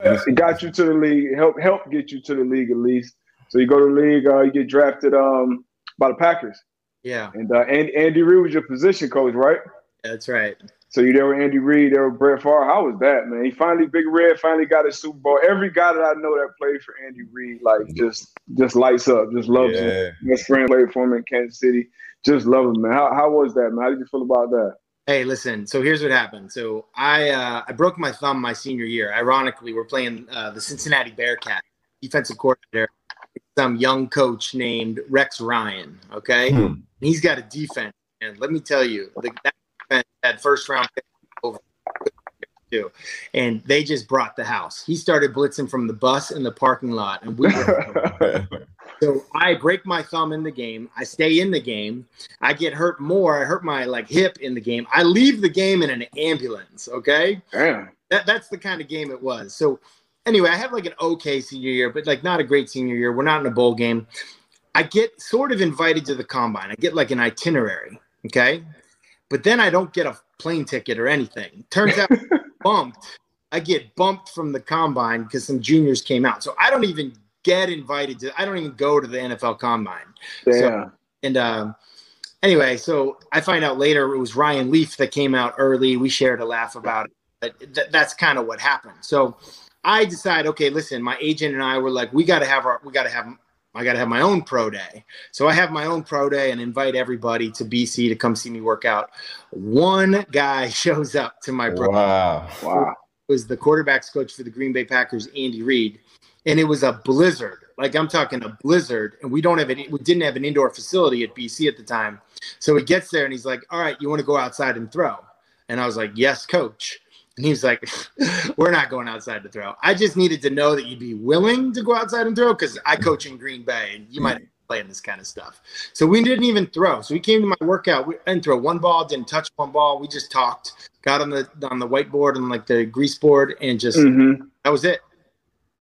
It got you to the league. Help help get you to the league at least. So you go to the league. Uh, you get drafted um, by the Packers. Yeah. And uh, Andy, Andy Reid was your position coach, right? That's right. So you there with Andy Reid, there with Brett Favre. How was that, man? He finally, Big Red finally got a Super Bowl. Every guy that I know that played for Andy Reid, like just just lights up, just loves Yeah. him. Best friend played for him in Kansas City. Just love him, man. How, how was that, man? How did you feel about that? Hey, listen. So here's what happened. So I uh, I broke my thumb my senior year. Ironically, we're playing uh, the Cincinnati Bearcats, defensive coordinator, some young coach named Rex Ryan. Okay, Hmm. He's got a defense, and let me tell you, the, that defense had first round pick over too, and they just brought the house. He started blitzing from the bus in the parking lot, and we were. So I break my thumb in the game. I stay in the game. I get hurt more. I hurt my like hip in the game. I leave the game in an ambulance. Okay, Damn. that that's the kind of game it was. So anyway, I have like an okay senior year, but like not a great senior year. We're not in a bowl game. I get sort of invited to the combine. I get like an itinerary. Okay, but then I don't get a plane ticket or anything. Turns out bumped. I get bumped from the combine because some juniors came out. So I don't even get invited to. I don't even go to the NFL combine. Damn. And um, anyway, so I find out later it was Ryan Leaf that came out early. We shared a laugh about it. But th- that's kind of what happened. So I decide, okay, listen, my agent and I were like, we got to have our, we got to have, I got to have my own pro day. So I have my own pro day and invite everybody to BC to come see me work out. One guy shows up to my pro wow. wow. was the quarterbacks coach for the Green Bay Packers, Andy Reid, and it was a blizzard. Like I'm talking a blizzard, and we don't have any. We didn't have an indoor facility at BC at the time. So he gets there and he's like, "All right, you want to go outside and throw?" And I was like, "Yes, coach." And he's like, "We're not going outside to throw. I just needed to know that you'd be willing to go outside and throw because I coach in Green Bay, and you might play in this kind of stuff." So we didn't even throw. So he came to my workout. We didn't throw one ball, didn't touch one ball. We just talked, got on the on the whiteboard and like the grease board, and just hmm that was it.